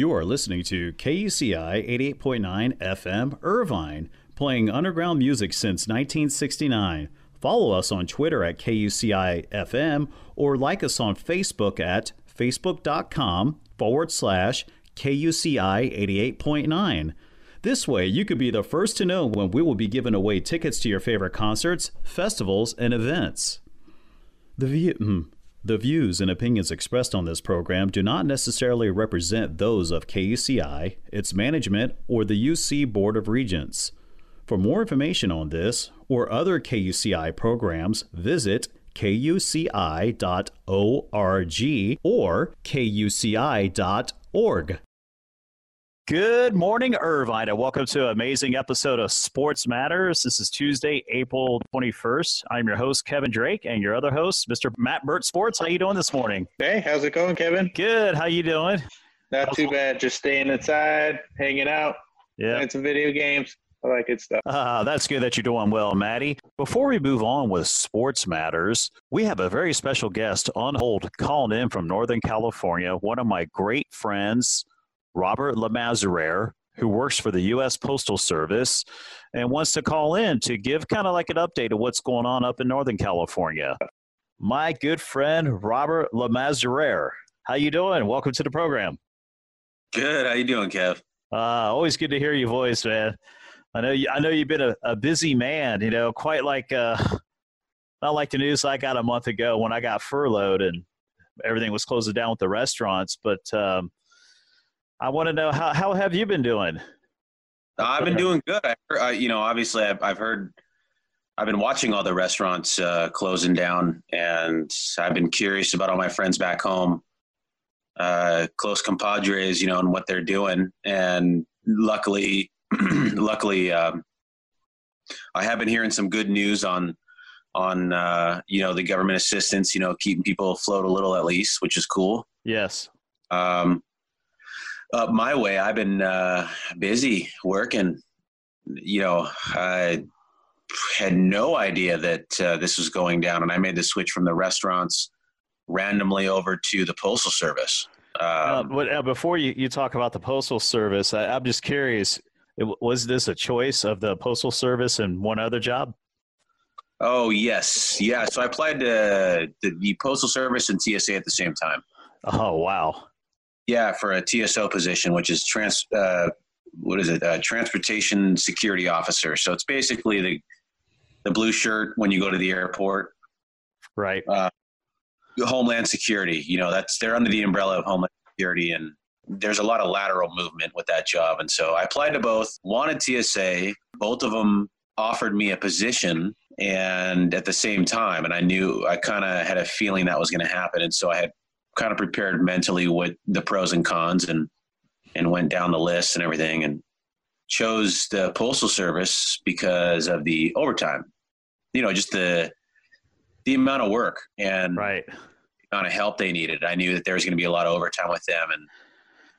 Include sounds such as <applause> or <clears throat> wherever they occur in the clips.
You are listening to KUCI 88.9 FM Irvine, playing underground music since 1969. Follow us on Twitter at KUCI FM or like us on Facebook at facebook.com forward slash KUCI 88.9. This way, you could be the first to know when we will be giving away tickets to your favorite concerts, festivals, and events. The view. Hmm. The views and opinions expressed on this program do not necessarily represent those of KUCI, its management, or the UC Board of Regents. For more information on this or other KUCI programs, visit kuci.org or kuci.org. Good morning, Irvine, and welcome to an amazing episode of Sports Matters. This is Tuesday, April 21st. I'm your host, Kevin Drake, and your other host, Mr. Matt Burt Sports. How you doing this morning? Hey, how's it going, Kevin? Good. How you doing? Not too bad. Just staying inside, hanging out, Yeah. playing some video games. All that good stuff. Uh, that's good that you're doing well, Maddie. Before we move on with Sports Matters, we have a very special guest on hold calling in from Northern California, one of my great friends, Robert Le Masurier, who works for the U.S. Postal Service and wants to call in to give kind of like an update of what's going on up in Northern California. My good friend, Robert Le Masurier. How you doing? Welcome to the program. Good. How you doing, Kev? Uh, always good to hear your voice, man. I know you. I know you've been a, a busy man. You know, quite like uh, not like the news I got a month ago when I got furloughed and everything was closing down with the restaurants. But um, I want to know how how have you been doing? I've been doing good. I, I, you know, obviously, I've, I've heard, I've been watching all the restaurants uh, closing down, and I've been curious about all my friends back home, uh, close compadres, you know, and what they're doing. And luckily, <clears throat> luckily, um, I have been hearing some good news on, on uh, you know, the government assistance. You know, keeping people afloat a little at least, which is cool. Yes. Um, up my way, I've been uh, busy working. You know, I had no idea that uh, this was going down, and I made the switch from the restaurants randomly over to the postal service. Uh, Um, but, uh, before you, you talk about the postal service, I, I'm just curious. it- Was this a choice of the postal service and one other job? oh yes, yeah. So I applied to the, the postal service and TSA at the same time. Oh wow. Yeah, for a TSO position, which is trans. Uh, what is it? Uh, Transportation Security Officer. So it's basically the the blue shirt when you go to the airport. Right. Homeland Security. You know, that's they're under the umbrella of Homeland Security, and there's a lot of lateral movement with that job. And so I applied to both. Wanted TSA. Both of them offered me a position, and at the same time, and I knew I kind of had a feeling that was going to happen, and so I had kind of prepared mentally what the pros and cons, and and went down the list and everything, and chose the postal service because of the overtime. You know, just the the amount of work and Right. amount of help they needed. I knew that there was going to be a lot of overtime with them, and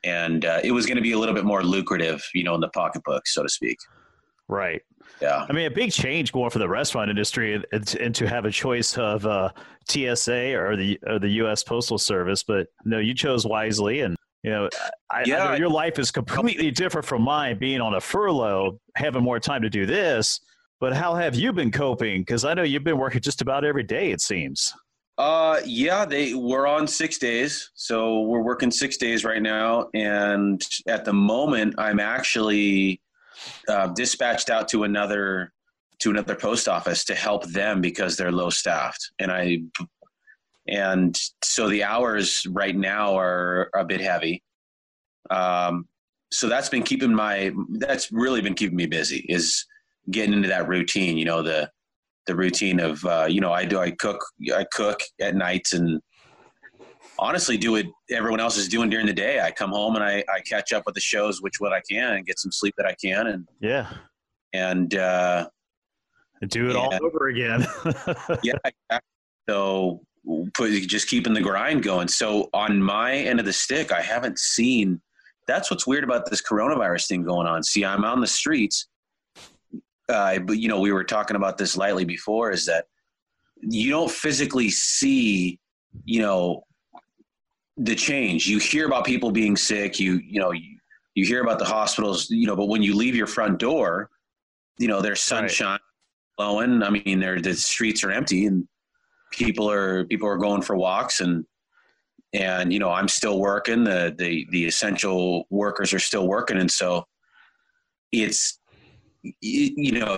and uh, it was going to be a little bit more lucrative, you know, in the pocketbook, so to speak. Right. Yeah, I mean, a big change going for the restaurant industry and, and, and to have a choice of uh, TSA or the or the U.S. Postal Service. But no, you chose wisely, and you know, I, I know your life is completely different from mine. Being on a furlough, having more time to do this. But how have you been coping? Because I know you've been working just about every day. It seems. uh, yeah, they were on six days, so we're working six days right now, and at the moment, I'm actually uh, dispatched out to another to another post office to help them because they're low staffed, and I and so the hours right now are a bit heavy. Um, so that's been keeping my that's really been keeping me busy is getting into that routine. You know the the routine of uh, you know I do I cook I cook at nights and honestly do what everyone else is doing during the day. I come home and I, I catch up with the shows which what I can and get some sleep that I can and Yeah. and uh, Do it all over again. <laughs> yeah exactly. so just keeping the grind going so on my end of the stick i haven't seen that's what's weird about this coronavirus thing going on see i'm on the streets uh, but you know we were talking about this lightly before is that you don't physically see you know the change. You hear about people being sick. You you know you, you hear about the hospitals. You know, but when you leave your front door, you know there's sunshine right. Blowing. I mean, there the streets are empty and people are people are going for walks and and you know I'm still working. The the the essential workers are still working, and so it's you know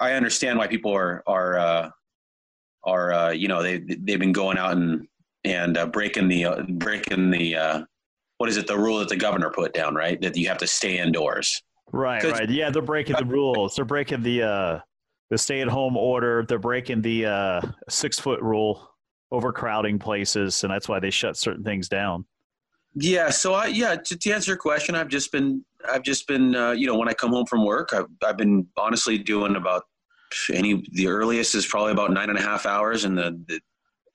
I understand why people are are uh, are uh, you know they they've been going out and and uh, breaking the uh, breaking the uh, what is it? The rule that the governor put down right? That you have to stay indoors. Right right. Yeah they're breaking the rules. They're breaking the uh, the stay at home order they're breaking the uh, six foot rule overcrowding places and that's why they shut certain things down. Yeah so i yeah to, to answer your question i've just been i've just been uh, you know when i come home from work I've, I've been honestly doing about any the earliest is probably about nine and a half hours and the, the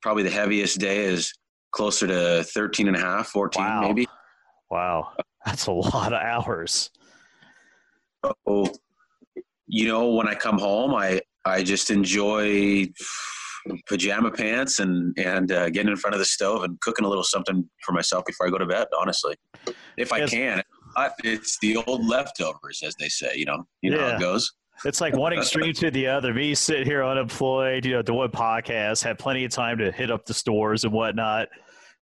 probably the heaviest day is closer to 13 and a half 14 wow. maybe. Wow. That's a lot of hours. Oh you know when i come home i i just enjoy pajama pants and and uh, getting in front of the stove and cooking a little something for myself before i go to bed honestly if i yes. can it's the old leftovers as they say you know you know yeah. how it goes it's like one extreme to the other. Me sit here unemployed, you know, doing podcasts, have plenty of time to hit up the stores and whatnot.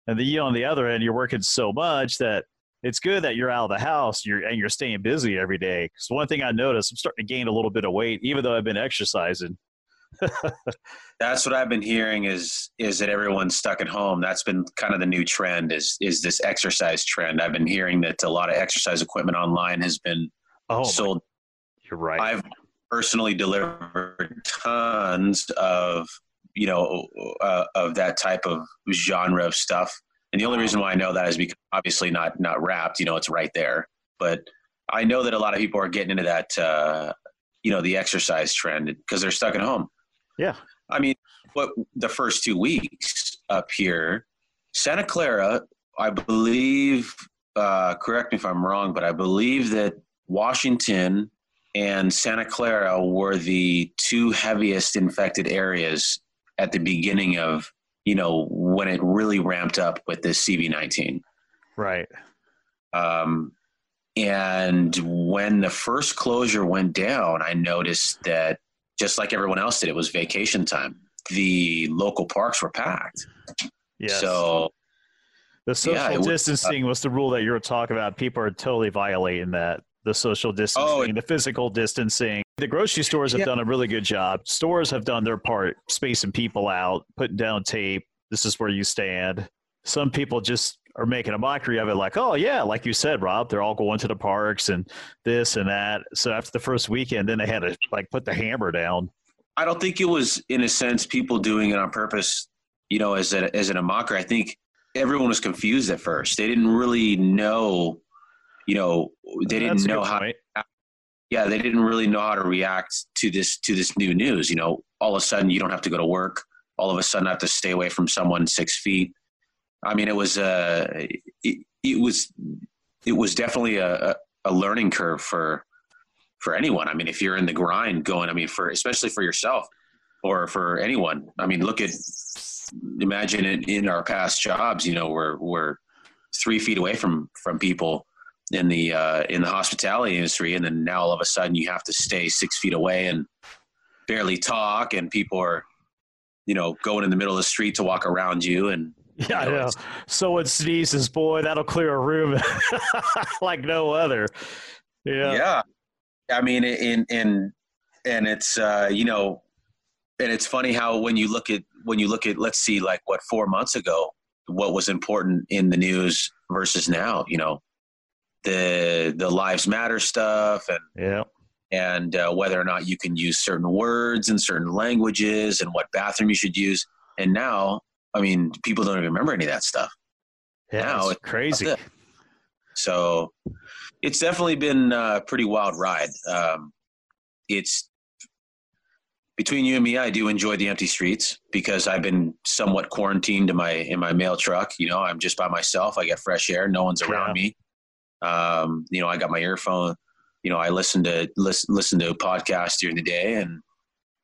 And the you on the other end, you're working so much that it's good that you're out of the house you're, and you're staying busy every day. Because one thing I noticed, I'm starting to gain a little bit of weight, even though I've been exercising. <laughs> That's what I've been hearing is is that everyone's stuck at home. That's been kind of the new trend is is this exercise trend. I've been hearing that a lot of exercise equipment online has been oh, sold. You're right. I've personally delivered tons of you know uh, of that type of genre of stuff and the only reason why i know that is because obviously not not wrapped you know it's right there. But i know that a lot of people are getting into that uh, you know the exercise trend because they're stuck at home. Yeah. I mean what the first two weeks up here santa clara i believe uh, correct me if i'm wrong but i believe that washington and Santa Clara were the two heaviest infected areas at the beginning of you know when it really ramped up with this CV19. Right. Um, and when the first closure went down, I noticed that just like everyone else did, it was vacation time. The local parks were packed. Yes. So the social yeah, distancing was, uh, was the rule that you were talking about. People are totally violating that the social oh, distancing, oh, the physical distancing. The grocery stores have yeah. done a really good job. Stores have done their part, spacing people out, putting down tape. This is where you stand. Some people just are making a mockery of it, like, oh, yeah, like you said, Rob, they're all going to the parks and this and that. So after the first weekend, then they had to like put the hammer down. I don't think it was, in a sense, people doing it on purpose, you know, as, a, as in a mockery. I think everyone was confused at first. They didn't really know you know they didn't know how to, yeah they didn't really know how to react to this to this new news you know. All of a sudden you don't have to go to work. All of a sudden I have to stay away from someone six feet. I mean it was uh it, it was it was definitely a, a learning curve for for anyone. I mean if you're in the grind going i mean for especially for yourself or for anyone. I mean look at imagine it in our past jobs you know we're we're three feet away from from people in the uh, in the hospitality industry, and then now all of a sudden you have to stay six feet away and barely talk, and people are, you know, going in the middle of the street to walk around you, and yeah, you know, I know. Someone sneezes, boy, that'll clear a room <laughs> like no other. Yeah, yeah. I mean, in in and it's uh, you know, and it's funny how when you look at when you look at let's see, like what four months ago, what was important in the news versus now, you know the the lives matter stuff and yeah. and uh, whether or not you can use certain words in certain languages and what bathroom you should use. And now i mean people don't even remember any of that stuff. Yeah, now it's crazy. it. so it's definitely been a pretty wild ride. Um, it's between you and me i do enjoy the empty streets because i've been somewhat quarantined in my in my mail truck. You know i'm just by myself. I get fresh air. No one's around yeah. me um, you know, I got my earphone. You know, I listen to listen listen to podcasts during the day, and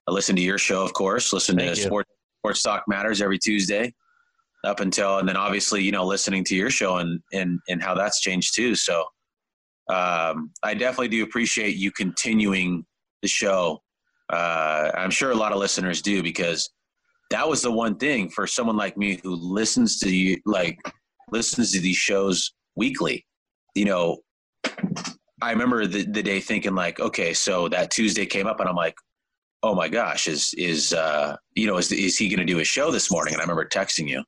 I listen to your show, of course. Listen Thank to Sports Sports Talk Matters every Tuesday. up until and then obviously you know listening to your show and and and how that's changed too. So um, I definitely do appreciate you continuing the show. Uh, I'm sure a lot of listeners do because that was the one thing for someone like me who listens to you like listens to these shows weekly. You know, I remember the, the day thinking like, okay, so that Tuesday came up and I'm like, oh my gosh, is is uh, you know is is he going to do a show this morning? And I remember texting you,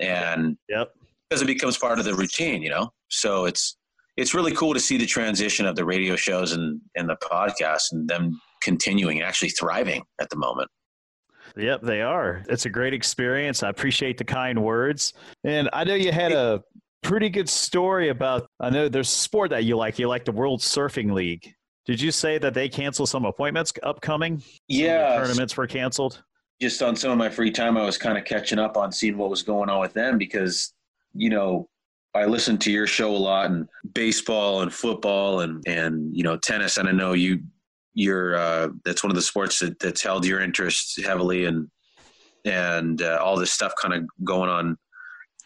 and yep, because it becomes part of the routine, you know. So it's it's really cool to see the transition of the radio shows and and the podcast and them continuing and actually thriving at the moment. Yep, they are. It's a great experience. I appreciate the kind words. And I know you had a pretty good story about I know there's a sport that you like. You like the World Surfing League. Did you say that they canceled some appointments upcoming? Yeah, tournaments were canceled. Just on some of my free time, I was kind of catching up on seeing what was going on with them because you know I listen to your show a lot and baseball and football and and you know tennis, and I know you you're uh, that's one of the sports that, that's held your interest heavily and and uh, all this stuff kind of going on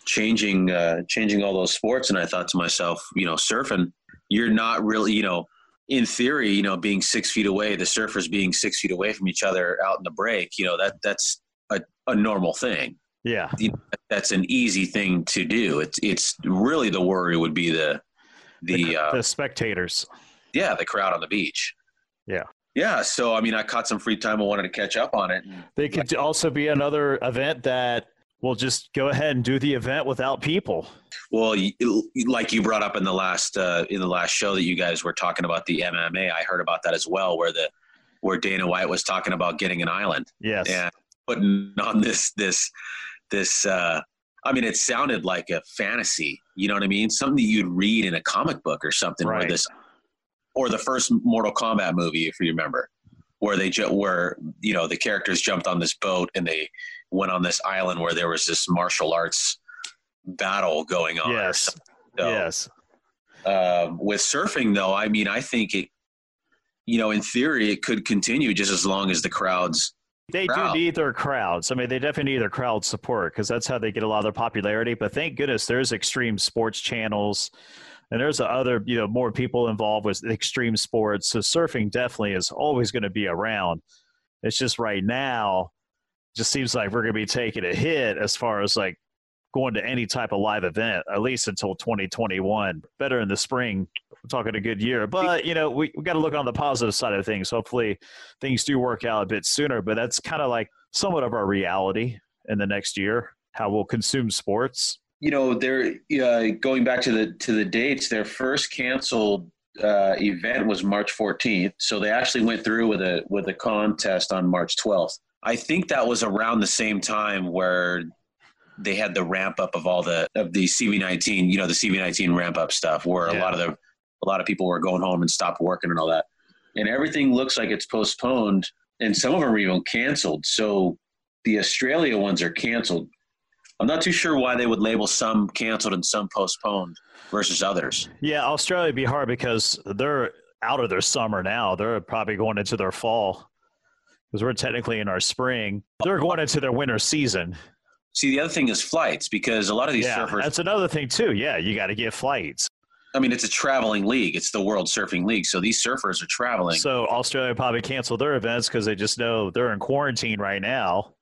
changing uh, changing all those sports and i thought to myself you know surfing you're not really you know in theory, you know, being six feet away, the surfers being six feet away from each other out in the break, you know, that that's a, a normal thing. Yeah, you know, that's an easy thing to do. It's it's really the worry would be the the the, uh, the spectators. Yeah, the crowd on the beach. Yeah. Yeah, so I mean, I caught some free time. I wanted to catch up on it. They could also be another event that we'll just go ahead and do the event without people. Well, like you brought up in the last uh, in the last show that you guys were talking about the MMA, I heard about that as well, where the where Dana White was talking about getting an island. Yes, and putting on this this this. Uh, I mean, it sounded like a fantasy. You know what I mean? Something that you'd read in a comic book or something. Right. Where this, or the first Mortal Kombat movie, if you remember, where they ju- where you know the characters jumped on this boat and they went on this island where there was this martial arts battle going on. Yes. So, yes. Um, with surfing, though, I mean, I think it, you know, in theory, it could continue just as long as the crowds. They crowd. do need their crowds. I mean, they definitely need their crowd support because that's how they get a lot of their popularity. But thank goodness there's extreme sports channels and there's other, you know, more people involved with extreme sports. So surfing definitely is always going to be around. It's just right now, just seems like we're going to be taking a hit as far as like going to any type of live event, at least until 2021. Better in the spring. We're talking a good year. But, you know, we, we got to look on the positive side of things. Hopefully things do work out a bit sooner. But that's kind of like somewhat of our reality in the next year, how we'll consume sports. You know, they're uh, going back to the to the dates. Their first canceled uh, event was March 14th, so they actually went through with a with a contest on March 12th. I think that was around the same time where they had the ramp up of all the of the CV19, you know, the CV19 ramp up stuff, where yeah. a lot of the a lot of people were going home and stopped working and all that, and everything looks like it's postponed, and some of them are even canceled. So the Australia ones are canceled. I'm not too sure why they would label some canceled and some postponed versus others. Yeah, Australia would be hard because they're out of their summer now. They're probably going into their fall because we're technically in our spring. They're going into their winter season. See, the other thing is flights because a lot of these yeah, surfers. That's another thing too. Yeah, you got to get flights. I mean, it's a traveling league. It's the World Surfing League, so these surfers are traveling. So Australia probably canceled their events because they just know they're in quarantine right now.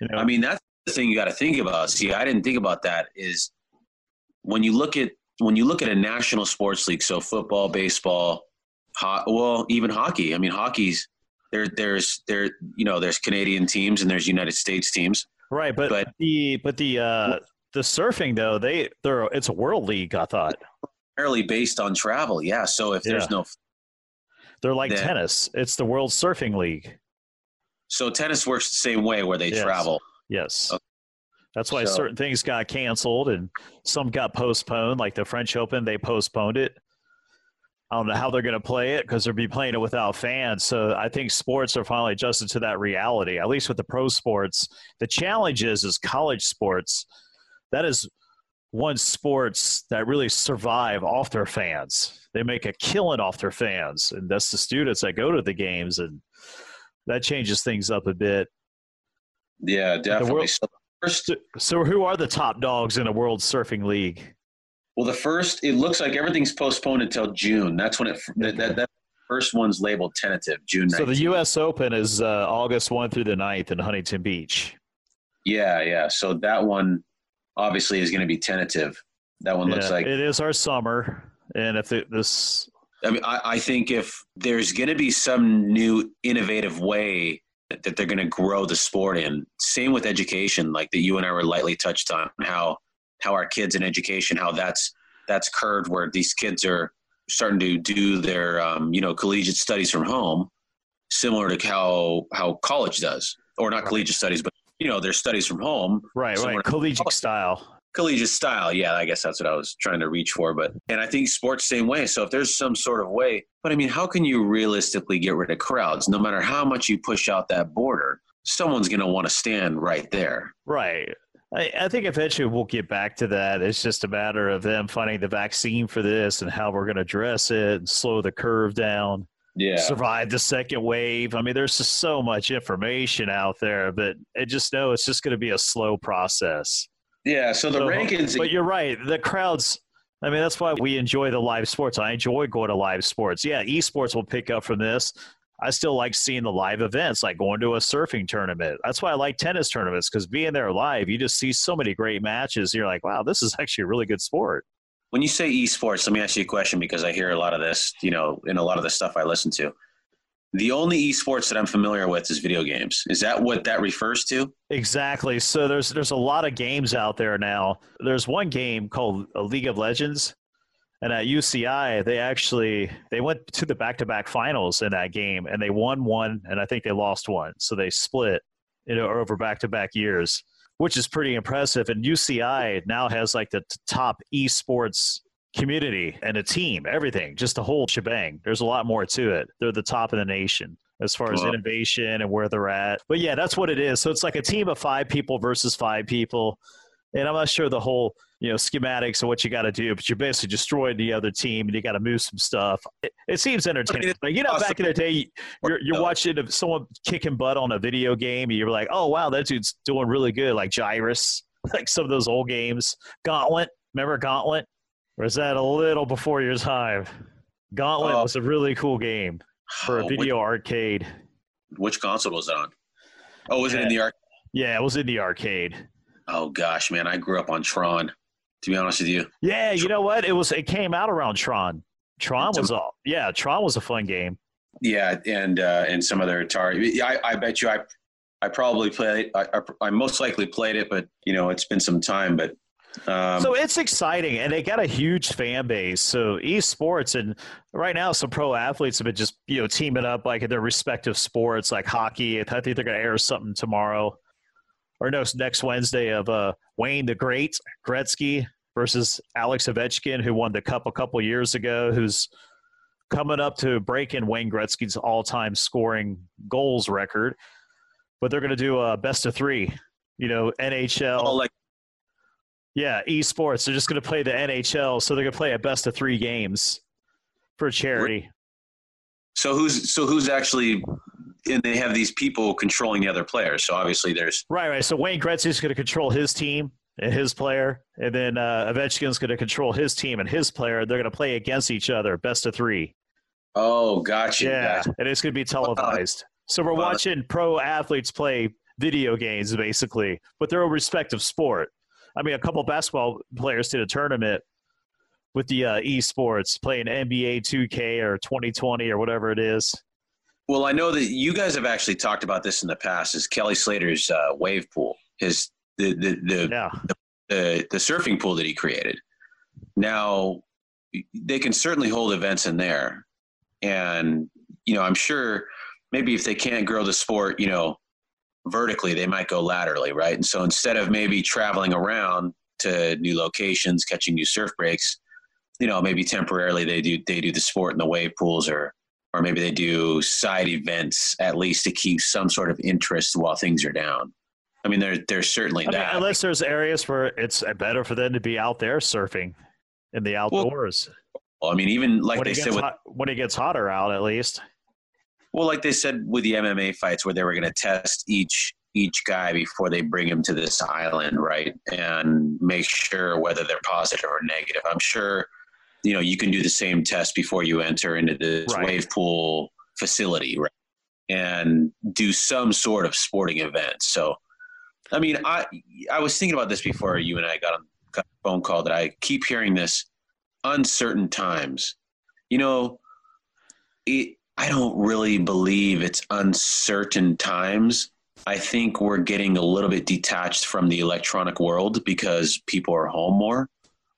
You know? I mean, that's the thing you got to think about. See, I didn't think about that. Is when you look at when you look at a national sports league, so football, baseball, ho- well, even hockey. I mean, hockey's there. There's there you know there's Canadian teams and there's United States teams. Right, but, but the but the uh, the surfing though they they're it's a world league. I thought primarily based on travel. Yeah, so if there's yeah. no, they're like then, tennis. It's the World Surfing League. So tennis works the same way where they yes. travel. Yes. Okay. That's why so, certain things got canceled and some got postponed. Like the French Open, they postponed it. I don't know how they're going to play it because they'll be playing it without fans. So I think sports are finally adjusted to that reality, at least with the pro sports. The challenge is, is college sports. That is one sports that really survive off their fans. They make a killing off their fans, and that's the students that go to the games, and that changes things up a bit. Yeah, definitely. World, first, So, so who are the top dogs in the World Surfing League? Well, the first, it looks like everything's postponed until June. That's when it that that, that first one's labeled tentative, June. 19th. So the U.S. Open is uh, August 1 through the 9th in Huntington Beach. Yeah, yeah. So that one obviously is going to be tentative. That one looks Yeah, like. it is our summer, and if it, this I mean, I, I think if there's going to be some new innovative way that, that they're going to grow the sport in, same with education, like that you and I were lightly touched on how how our kids in education, how that's that's curved where these kids are starting to do their um, you know collegiate studies from home, similar to how how college does, or not collegiate studies, but you know their studies from home, right, right, collegiate style. collegiate style. Yeah, I guess that's what I was trying to reach for. But and I think sports same way. So if there's some sort of way, but I mean, how can you realistically get rid of crowds? No matter how much you push out that border, someone's going to want to stand right there. Right. I, I think eventually we'll get back to that. It's just a matter of them finding the vaccine for this and how we're going to address it and slow the curve down. Yeah. survive the second wave. I mean, there's just so much information out there, but I just know it's just going to be a slow process. yeah. So the So- rankings. But you're right. The crowds, I mean, that's why we enjoy the live sports. I enjoy going to live sports. Yeah, esports will pick up from this. I still like seeing the live events, like going to a surfing tournament. That's why I like tennis tournaments because being there live, you just see so many great matches. You're like, wow, this is <laughs> actually a really good sport. when you say esports, let me ask you a question because I hear a lot of this, you know, in a lot of the stuff I listen to. The only esports that I'm familiar with is video games. Is that what that refers to? Exactly. So there's there's a lot of games out there now. There's one game called uh, League of Legends, and at UCI they actually they went to the back-to-back finals in that game, and they won one, and I think they lost one. So they split, you know, over back-to-back years, which is pretty impressive. And UCI now has like the t- top esports community and a team, everything, just the whole shebang. There's a lot more to it. They're the top in the nation as far as Wow. innovation and where they're at. But yeah, that's what it is. So it's like a team of five people versus five people. And I'm not sure the whole, you know, schematics of what you got to do, but you're basically destroying the other team and you got to move some stuff. It, it seems entertaining. it's Like, you know, back in the day, you're, you're watching someone kicking butt on a video game and you're like, oh, wow, that dude's doing really good, like Gyruss, <laughs> like some of those old games. Gauntlet, remember Gauntlet? Or is that a little before your time? Gauntlet Oh. was a really cool game for a Oh, video arcade. Which, which console was it on? Oh, was it in the arcade? Yeah, it was in the arcade. Oh gosh, man, I grew up on Tron. To be honest with you, Yeah, you know what? It was it came out around Tron. Tron was all yeah, Tron was a fun game. yeah, and uh, and some other Atari. I, I bet you, I I probably played. I, I, I most likely played it, but you know, it's been some time. But um, so it's exciting and they got a huge fan base. So esports and right now some pro athletes have been just, you know, teaming up like in their respective sports like hockey. I think they're gonna air something tomorrow. Or no, next Wednesday of uh, Wayne the Great Gretzky versus Alex Ovechkin, who won the cup a couple years ago, who's coming up to breaking Wayne Gretzky's all-time scoring goals record. But they're going to do a best of three. You know, NHL. oh, like Yeah, esports. They're just going to play the NHL, so they're going to play a best of three games for charity. so who's so who's actually and they have these people controlling the other players. So obviously there's Right, right. So Wayne Gretzky's going to control his team and his player, and then uh, Ovechkin's going to control his team and his player. They're going to play against each other, best of three. oh, gotcha. Yeah, gotcha. and it's going to be televised. So we're Wow. watching pro athletes play video games, basically, but their respective sport. I mean, a couple basketball players did a tournament with the uh, esports playing NBA 2K or 2020 or whatever it is. Well, I know that you guys have actually talked about this in the past. Is Kelly Slater's uh, wave pool, his the the the, Yeah. the the surfing pool that he created. Now, they can certainly hold events in there, and you know, I'm sure maybe if they can't grow the sport, you know, vertically, they might go laterally, right? And so instead of maybe traveling around to new locations, catching new surf breaks, you know, maybe temporarily they do they do the sport in the wave pools or or maybe they do side events at least to keep some sort of interest while things are down. I mean, there, there's certainly I mean, unless there's areas where it's better for them to be out there surfing in the outdoors. well, I mean, even like when, they said with, hot, when it gets hotter out, at least. well, like they said with the MMA fights where they were going to test each each guy before they bring him to this island, right? And make sure whether they're positive or negative. I'm sure, you know, you can do the same test before you enter into this Right. wave pool facility, right? And do some sort of sporting event. So, I mean, I I was thinking about this before you and I got on got a phone call that I keep hearing this uncertain times. You know, it, I don't really believe it's uncertain times. I think we're getting a little bit detached from the electronic world because people are home more.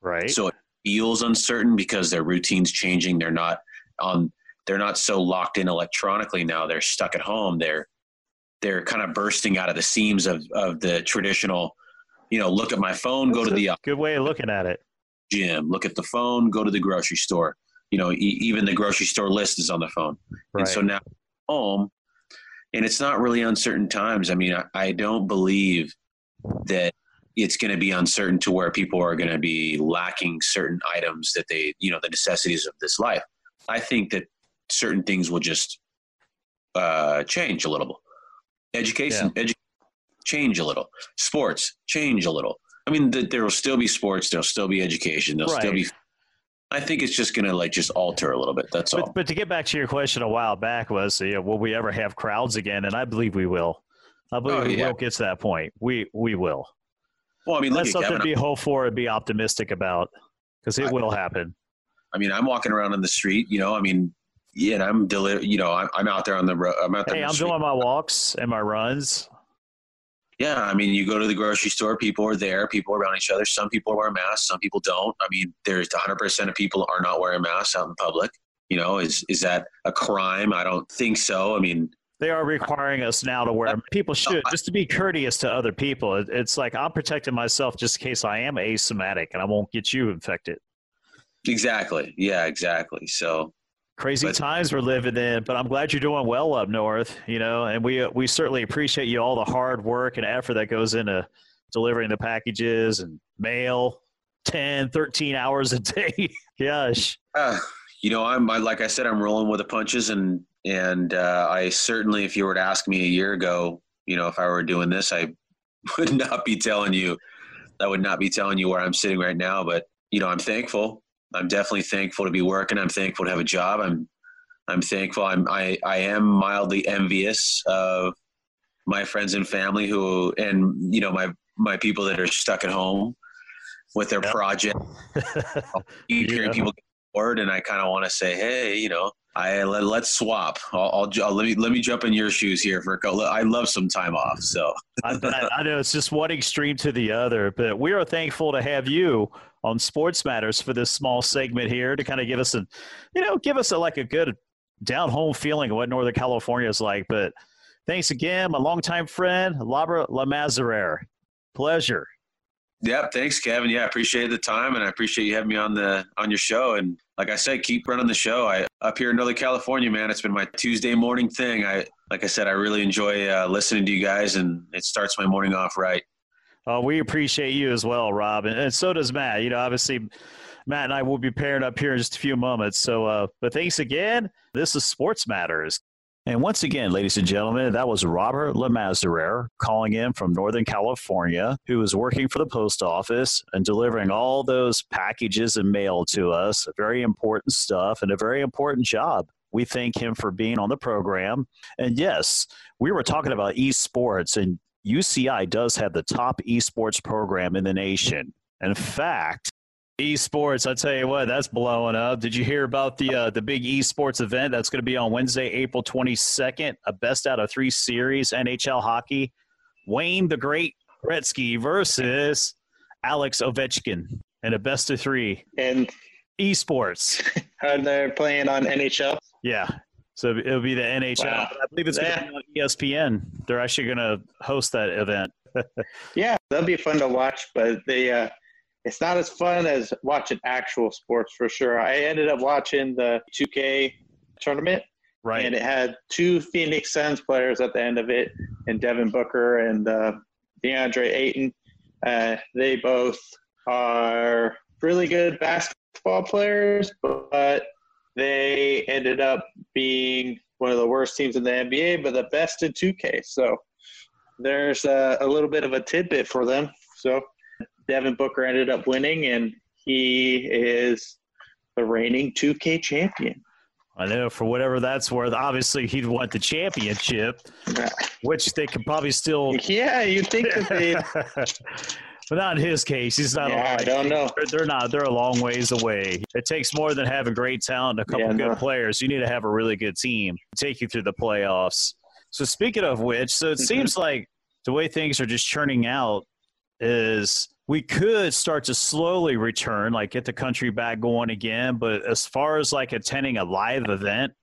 Right. So it feels uncertain because their routines changing. They're not on. They're not so locked in electronically now. They're stuck at home. They're they're kind of bursting out of the seams of of the traditional. You know, look at my phone, go to the Good way of looking at it. gym, look at the phone, go to the grocery store. You know, e- even the grocery store list is on the phone. Right. And so now home, and it's not really uncertain times. I mean, I, I don't believe that it's going to be uncertain to where people are going to be lacking certain items that they, you know, the necessities of this life. I think that certain things will just uh, change a little. Education, edu- change a little. Sports, change a little. I mean, th- there will still be sports. There'll still be education. There'll still be. I think it's just going to like just alter a little bit. That's all. But, but to get back to your question a while back was, you know, will we ever have crowds again? And I believe we will. I believe Oh, we yeah. will get to that point. We we will. Well, I mean, That's at something Kevin. to be hopeful for and be optimistic about because it I- will happen. I mean, I'm walking around on the street. You know, I mean, yeah, and I'm deli- You know, I'm, I'm out there on the road. I'm out there. Hey, the I'm street. doing my walks and my runs. Yeah, I mean, you go to the grocery store. People are there. People are around each other. Some people wear masks. Some people don't. I mean, there's 100 percent of people are not wearing masks out in public. You know, is is that a crime? I don't think so. I mean, They are requiring us now to wear. People should just to be courteous to other people. It- It's like I'm protecting myself just in case I am asymptomatic and I won't get you infected. exactly. Yeah, exactly. So Crazy But- times we're living in, but I'm glad you're doing well up north. You know, and we we certainly appreciate you all the hard work and effort that goes into delivering the packages and mail 10 13 hours a day <laughs> gosh Uh, you know, I'm I, like I said, I'm rolling with the punches, and and uh, I certainly, if you were to ask me a year ago, you know, if I were doing this, I <laughs> would not be telling you, I would not be telling you where I'm sitting right now. But you know, I'm thankful. I'm definitely thankful to be working. I'm thankful to have a job. I'm I'm thankful. I'm I I am mildly envious of my friends and family who, and you know, my my people that are stuck at home with their Yep. project keep <laughs> hearing people get bored, and I kind of want to say, hey, you know, I let, let's swap. I'll, I'll, let me let me jump in your shoes here for a couple. I love some time off, so I, I, I know it's just one extreme to the other, but we are thankful to have you on Sports Matters for this small segment here to kind of give us a, you know, give us a, like a good down home feeling of what Northern California is like. But thanks again, my longtime friend, Labra Le Masurier. Pleasure. Yep. Thanks, Kevin. Yeah, I appreciate the time, and I appreciate you having me on the on your show. And like I said, keep running the show. I up here in Northern California, man. It's been my Tuesday morning thing. I like I said, I really enjoy uh, listening to you guys, and it starts my morning off right. Uh, we appreciate you as well, Rob, and, and so does Matt. You know, obviously, Matt and I will be pairing up here in just a few moments. So, uh, but thanks again. This is Sports Matters. And once again, ladies and gentlemen, that was Robert Le Masurier calling in from Northern California, who is working for the post office and delivering all those packages and mail to us. Very important stuff and a very important job. We thank him for being on the program. And yes, we were talking about esports, and UCI does have the top esports program in the nation. In fact, esports, I tell you what, that's blowing up. Did you hear about the uh, the big esports event that's going to be on Wednesday, April 22nd? A best out of three series NHL hockey. Wayne the Great Gretzky versus Alex Ovechkin in a best of three And esports. <laughs> how they're playing on NHL. Yeah. So it'll be the NHL. Wow. I believe it's going to be on ESPN. They're actually going to host that event. <laughs> Yeah, that'll be fun to watch, but they uh, it's not as fun as watching actual sports for sure. I ended up watching the 2K tournament, Right. and it had two Phoenix Suns players at the end of it, and Devin Booker and uh, DeAndre Ayton. Uh, they both are really good basketball players, but they ended up being one of the worst teams in the NBA, but the best in 2K. So there's a, a little bit of a tidbit for them. So Devin Booker ended up winning, and he is the reigning 2K champion. I know for whatever that's worth. Obviously, he'd want the championship, <laughs> which they could probably still. Yeah, you think that they. <laughs> but not in his case. He's not. Yeah, I don't know. They're, they're, not. They're a long ways away. It takes more than having great talent, and a couple yeah, good no. players. You need to have a really good team to take you through the playoffs. So speaking of which, so it mm-hmm. seems like the way things are just churning out is we could start to slowly return, like get the country back going again. But as far as like attending a live event,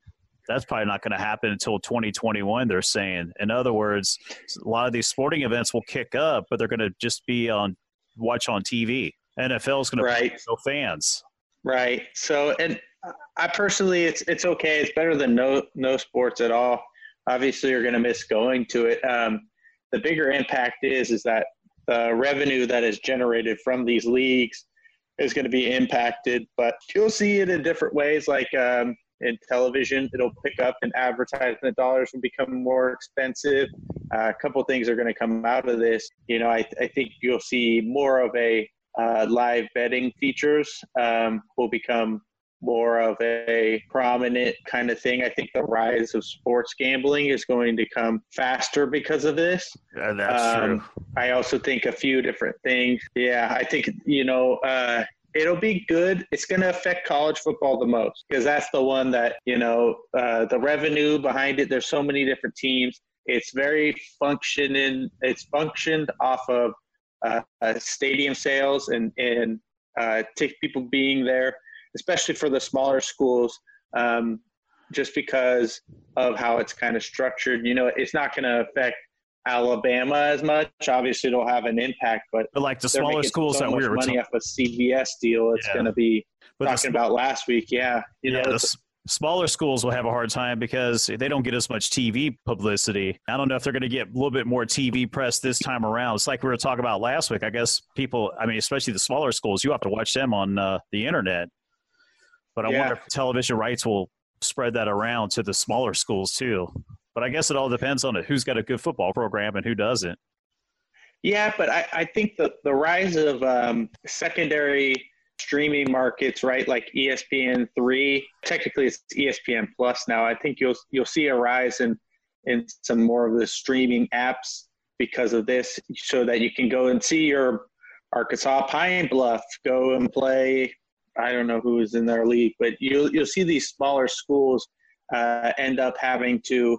that's probably not going to happen until 2021. They're saying. In other words, a lot of these sporting events will kick up, but they're going to just be on watch on TV. NFL is going to right. no fans. Right. So, and I personally, it's it's okay. It's better than no no sports at all. Obviously, you're going to miss going to it. Um, the bigger impact is is that the revenue that is generated from these leagues is going to be impacted. But you'll see it in different ways, like um, in television, it'll pick up and advertisement dollars will become more expensive. Uh, a couple things are going to come out of this. You know, I, I think you'll see more of a uh, live betting features um, will become more of a prominent kind of thing. I think the rise of sports gambling is going to come faster because of this. Yeah, that's um, true. I also think a few different things. Yeah, I think, you know, uh, it'll be good. It's going to affect college football the most because that's the one that, you know, uh, the revenue behind it, there's so many different teams. It's very functioning, it's functioned off of uh, uh stadium sales and, and uh, people being there especially for the smaller schools, um, just because of how it's kind of structured. You know, it's not going to affect Alabama as much. Obviously, it'll have an impact, but, but like the smaller schools so that we were money off a CBS deal, it's yeah. going to be but talking sm- about last week. Yeah, you yeah, know, the smaller schools will have a hard time because they don't get as much TV publicity. I don't know if they're going to get a little bit more TV press this time around. It's like we were talking about last week. I guess people, I mean, especially the smaller schools, you have to watch them on uh, the internet. But I yeah. wonder if television rights will spread that around to the smaller schools too. But I guess it all depends on it. Who's got a good football program and who doesn't. Yeah, but I, I think the, the rise of um, secondary streaming markets, right, like ESPN three, technically it's ESPN plus now. I think you'll you'll see a rise in in some more of the streaming apps because of this, so that you can go and see your Arkansas Pine Bluff go and play I don't know who is in their league, but you'll you'll see these smaller schools uh, end up having to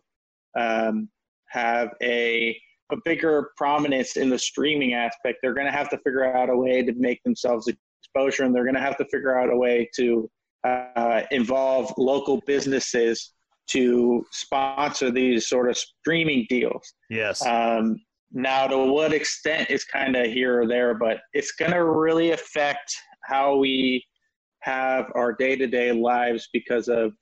um, have a a bigger prominence in the streaming aspect. They're going to have to figure out a way to make themselves exposure, and they're going to have to figure out a way to uh, involve local businesses to sponsor these sort of streaming deals. Yes. Um, now, to what extent is kind of here or there, but it's going to really affect how we have our day to day lives because of,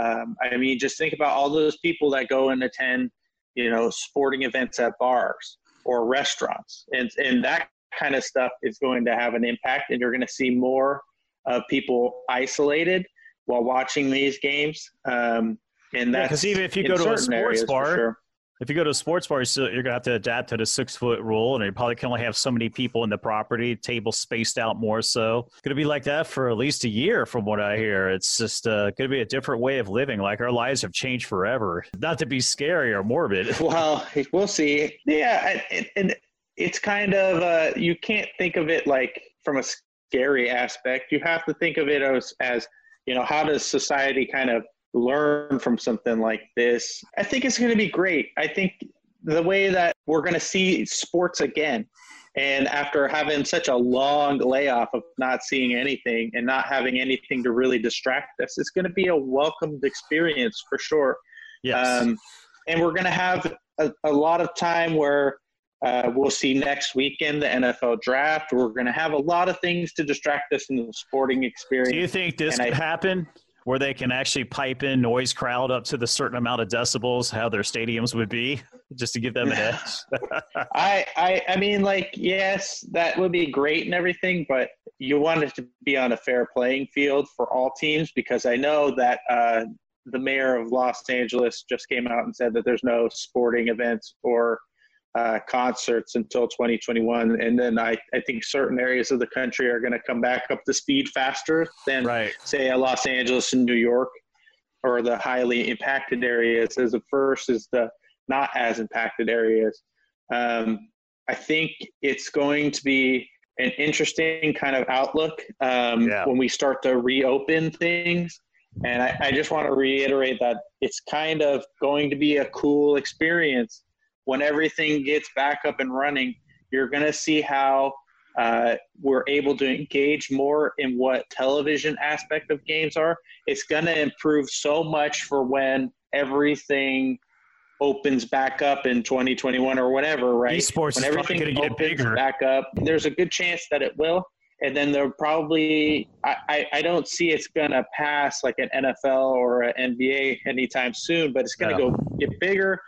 um, I mean, just think about all those people that go and attend, you know, sporting events at bars or restaurants. And, and that kind of stuff is going to have an impact. And you're going to see more of people isolated while watching these games. Um, and that's because yeah, even if you go to a sports bar, sure if you go to a sports bar, you're going to have to adapt to the six foot rule, and you probably can only have so many people in the property, table spaced out more. So, going to be like that for at least a year, from what I hear. It's just uh, going to be a different way of living. Like our lives have changed forever. Not to be scary or morbid. <laughs> Well, we'll see. Yeah, and it's kind of uh, you can't think of it like from a scary aspect. You have to think of it as as you know, how does society kind of learn from something like this. I think it's going to be great. I think the way that we're going to see sports again, and after having such a long layoff of not seeing anything and not having anything to really distract us, it's going to be a welcomed experience for sure. Yes. Um, and we're going to have a, a, lot of time where uh, we'll see next weekend the NFL draft. We're going to have a lot of things to distract us in the sporting experience. Do you think this and could I, happen? Where they can actually pipe in noise crowd up to the certain amount of decibels, how their stadiums would be, just to give them an edge? <laughs> <laughs> I, I, I mean, like, yes, that would be great and everything, but you want it to be on a fair playing field for all teams because I know that uh, the mayor of Los Angeles just came out and said that there's no sporting events or uh, concerts until 2021. And then I, I think certain areas of the country are going to come back up to speed faster than, right. say, Los Angeles and New York or the highly impacted areas as the first is the not as impacted areas. Um, I think it's going to be an interesting kind of outlook um, yeah. when we start to reopen things. And I, I just want to reiterate that it's kind of going to be a cool experience when everything gets back up and running. You're going to see how uh, we're able to engage more in what television aspect of games are. It's going to improve so much for when everything opens back up in 2021 or whatever, right? Esports when everything going to get bigger. Back up, there's a good chance that it will. And then there probably, I, I, I don't see it's going to pass like an NFL or an NBA anytime soon, but it's going to go get bigger.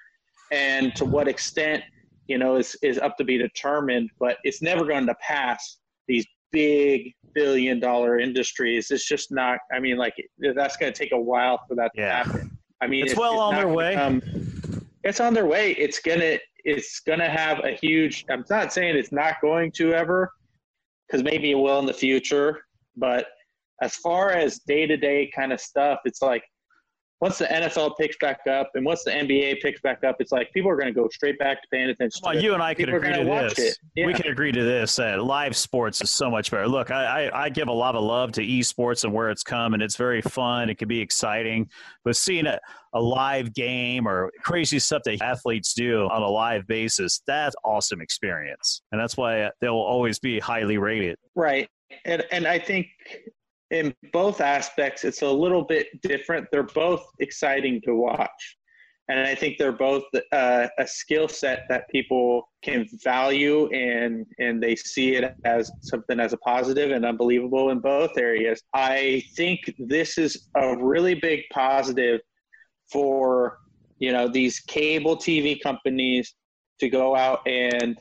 And to what extent, you know, is, is up to be determined, but it's never going to pass these big billion dollar industries. It's just not, I mean, like, that's going to take a while for that yeah. to happen. I mean, it's, it's well it's on their way. Become, it's on their way. It's gonna it's gonna have a huge. I'm not saying it's not going to ever, because maybe it will in the future. But as far as day to day kind of stuff, it's like once the NFL picks back up and once the NBA picks back up, it's like people are going to go straight back to paying attention. Well, you and I could agree to this. Yeah. We can agree to this. That live sports is so much better. Look, I, I, I, give a lot of love to esports and where it's come, and it's very fun. It can be exciting, but seeing a, a live game or crazy stuff that athletes do on a live basis, that's awesome experience, and that's why they'll always be highly rated. Right, and and I think in both aspects, it's a little bit different. They're both exciting to watch. And I think they're both uh, a skill set that people can value and, and they see it as something as a positive and unbelievable in both areas. I think this is a really big positive for you know these cable TV companies to go out and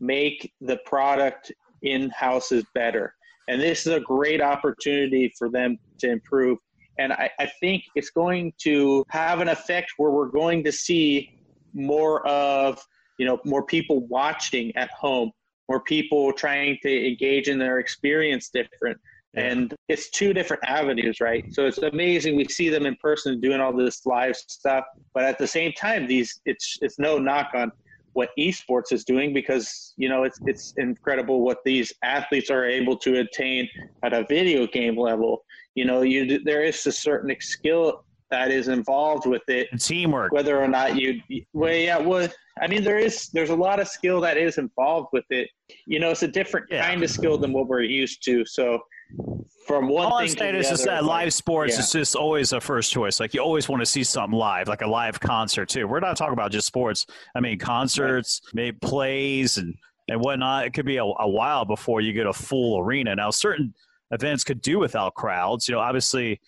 make the product in houses better and this is a great opportunity for them to improve. And I, I think it's going to have an effect where we're going to see more of, you know, more people watching at home, more people trying to engage in their experience different. And it's two different avenues, right? So it's amazing we see them in person doing all this live stuff, but at the same time, these it's it's no knock on what esports is doing because you know it's it's incredible what these athletes are able to attain at a video game level. You know, you there is a certain skill that is involved with it. And teamwork. Whether or not you, well, yeah, well, I mean, there is there's a lot of skill that is involved with it. You know, it's a different yeah. kind of skill than what we're used to. So from one All thing I'm saying is that live sports yeah. is just always a first choice. Like you always want to see something live, like a live concert too. We're not talking about just sports. I mean, concerts, right. maybe plays and and whatnot. It could be a, a while before you get a full arena. Now, certain events could do without crowds. You know, obviously,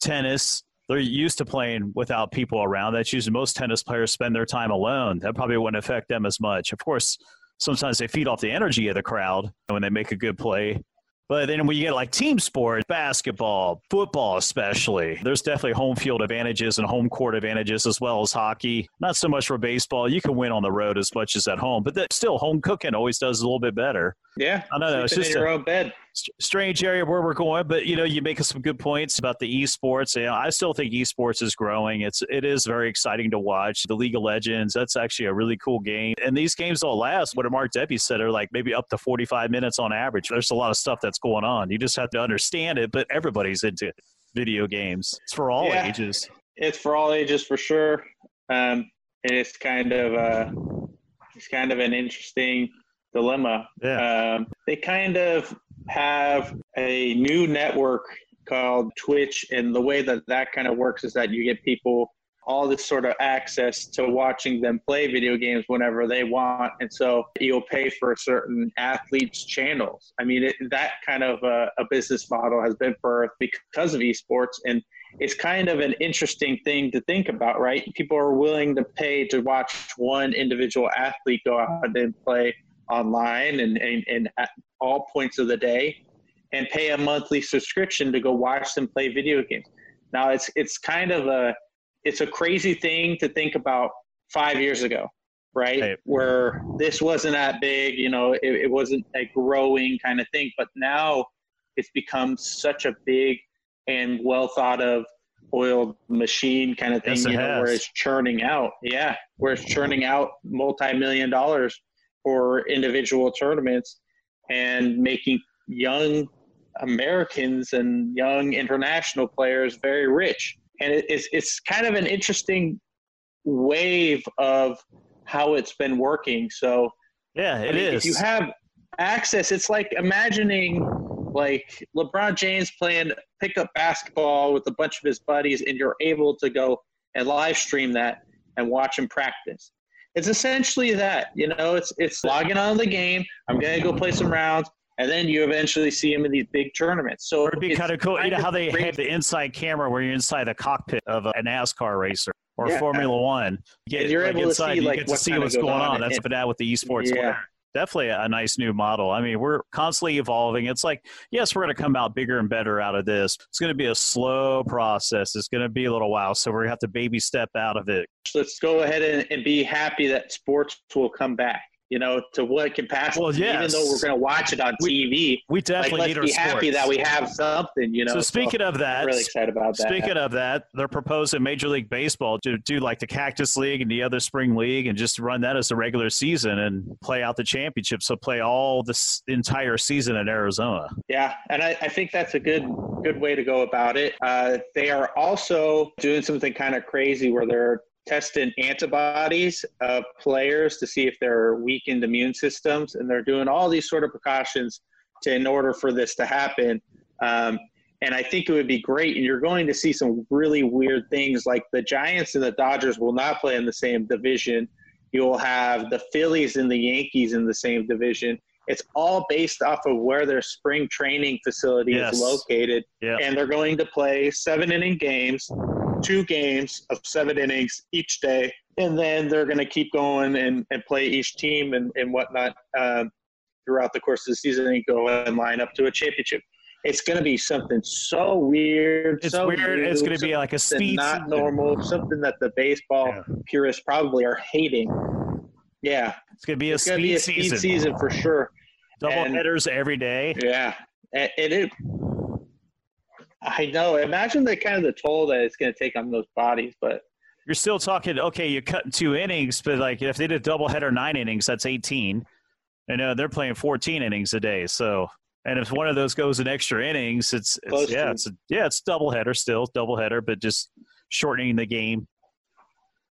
tennis. They're used to playing without people around. That's usually most tennis players spend their time alone. That probably wouldn't affect them as much. Of course, sometimes they feed off the energy of the crowd when they make a good play but then when you get like team sports, basketball, football, especially, there's definitely home field advantages and home court advantages as well as hockey. Not so much for baseball. You can win on the road as much as at home, but that, still, home cooking always does a little bit better. Yeah, I know. It's just your a, own bed strange area where we're going, but you know, you make some good points about the esports. You know, I still think esports is growing. It's it is very exciting to watch. The League of Legends, that's actually a really cool game. And these games all last, what Mark Debbie said, are like maybe up to 45 minutes on average. There's a lot of stuff that's going on. You just have to understand it, but everybody's into video games. It's for all yeah, ages. It's for all ages for sure. Um, it's kind of uh, it's kind of an interesting dilemma. Yeah. Um, they kind of have a new network called Twitch, and the way that that kind of works is that you get people all this sort of access to watching them play video games whenever they want. And so you'll pay for certain athletes' channels. I mean, it, that kind of a, a, business model has been birthed because of esports. And it's kind of an interesting thing to think about, right? People are willing to pay to watch one individual athlete go out and play online and, and, and at all points of the day and pay a monthly subscription to go watch them play video games. Now it's it's kind of a it's a crazy thing to think about five years ago. right? Right. Where this wasn't that big, you know, it, it wasn't a growing kind of thing, but now it's become such a big and well thought of oiled machine kind of thing, Yes, you know, where it's churning out. Yeah, where it's churning out multi-million dollars for individual tournaments and making young Americans and young international players very rich. And it, it's it's kind of an interesting wave of how it's been working. So Yeah, I mean, is. If you have access, it's like imagining like LeBron James playing pickup basketball with a bunch of his buddies, and you're able to go and live stream that and watch him practice. It's essentially that, you know. It's it's logging on the game. I'm gonna go play some rounds, and then you eventually see him in these big tournaments. So it'd be kind of cool. You know how they great- have the inside camera where you're inside the cockpit of a NASCAR racer or Yeah. Formula One. You And you're like, able to inside, see, you like, get to see what's going on on. That's what that with the esports. Yeah. player. Definitely a nice new model. I mean, we're constantly evolving. It's like, yes, we're going to come out bigger and better out of this. It's going to be a slow process. It's going to be a little while. So we're going to have to baby step out of it. let's go ahead and, and be happy that sports will come back. You know, to what capacity? Well, Even though we're going to watch it on We- TV, We like definitely let's need our be happy sports. that we have something. You know. so speaking of that, I'm really excited about that. Speaking of that, they're proposing Major League Baseball to do like the Cactus League and the other spring league and just run that as a regular season and play out the championship. So play all this entire season in Arizona. Yeah, and I, I think that's a good good way to go about it. Uh, they are also doing something kind of crazy where they're testing antibodies of players to see if they're weakened immune systems, and they're doing all these sort of precautions to in order for this to happen. Um, and I think it would be great. And you're going to see some really weird things like the Giants and the Dodgers will not play in the same division. You'll have the Phillies and the Yankees in the same division. It's all based off of where their spring training facility Yes. is located. And they're going to play seven inning games, two games of seven innings each day. And then they're going to keep going and, and play each team and, and whatnot um, throughout the course of the season and go and line up to a championship. It's going to be something so weird. It's so weird. It's going to be like a speed. not season. normal, something that the baseball Yeah. purists probably are hating. Yeah, It's going to be a it's speed, be a speed season. season. for sure. Double and- headers every day. Yeah, and and it. I know. Imagine the kind of the toll that it's going to take on those bodies, but You're still talking. Okay, you cut two innings, but like if they did double header nine innings, that's 18. And uh, they're playing 14 innings a day. So, and if one of those goes in extra innings, it's, it's yeah, to. it's a, yeah, it's double header still, double header, but just shortening the game.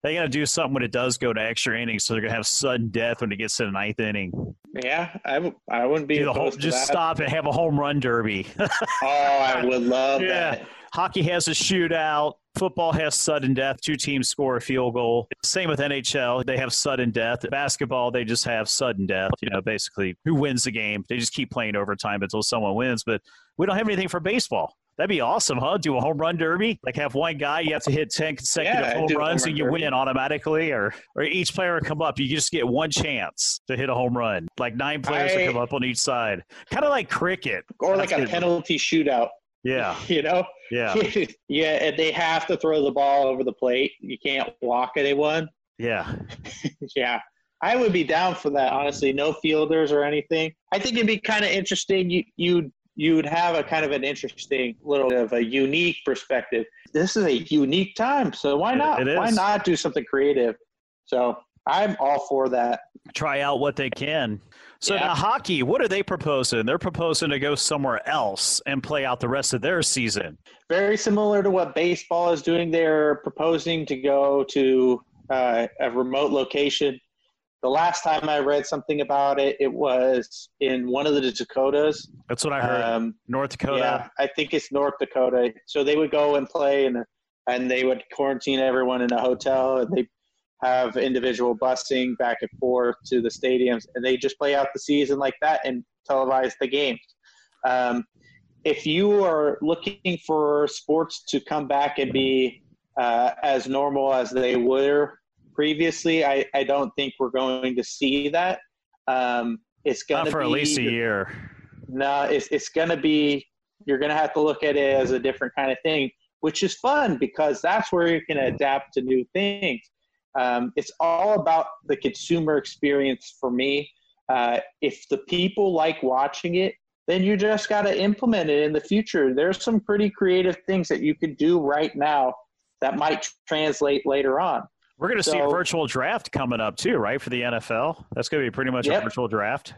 They got to do something when it does go to extra innings, so they're gonna have sudden death when it gets to the ninth inning. yeah, I, w- I wouldn't be Do whole, just stop and have a home run derby. <laughs> Oh, I would love Yeah. that. Hockey has a shootout. Football has sudden death. Two teams score a field goal. Same with NHL. They have sudden death. Basketball, they just have sudden death. You know, basically, who wins the game? They just keep playing overtime until someone wins. But we don't have anything for baseball. That'd be awesome, huh? Do a home run derby? Like have one guy, you have to hit 10 consecutive Yeah, home home runs run and you derby. win automatically? Or, or each player will come up. You just get one chance to hit a home run. Like nine players I- will come up on each side. Kind of like cricket. Or like That's a good. penalty shootout. Yeah, <laughs> You know. yeah, <laughs> yeah, and they have to throw the ball over the plate. You can't walk anyone. <laughs> yeah. yeah. I would be down for that, honestly. No fielders or anything. I think it'd be kind of interesting. You you'd you'd have a kind of an interesting little bit of a unique perspective. This is a unique time, so why not? Why not do something creative? So I'm all for that. try out what they can. So Yeah. now hockey, what are they proposing? They're proposing to go somewhere else and play out the rest of their season. Very similar to what baseball is doing. They're proposing to go to uh, a remote location. The last time I read something about it, it was in one of the Dakotas. That's what I heard. Um, North Dakota. Yeah, I think it's North Dakota. So they would go and play, and and they would quarantine everyone in a hotel, and they have individual busing back and forth to the stadiums, and they just play out the season like that and televise the games. Um, if you are looking for sports to come back and be uh, as normal as they were previously, I, I don't think we're going to see that. Um, it's going to for be at least a year. no, it's it's gonna be you're gonna have to look at it as a different kind of thing, which is fun because that's where you can adapt to new things. Um, it's all about the consumer experience for me. Uh, if the people like watching it, then you just got to implement it in the future. There's some pretty creative things that you could do right now that might translate later on. We're going to so, see a virtual draft coming up too, right? For the NFL, that's going to be pretty much yep. a virtual draft.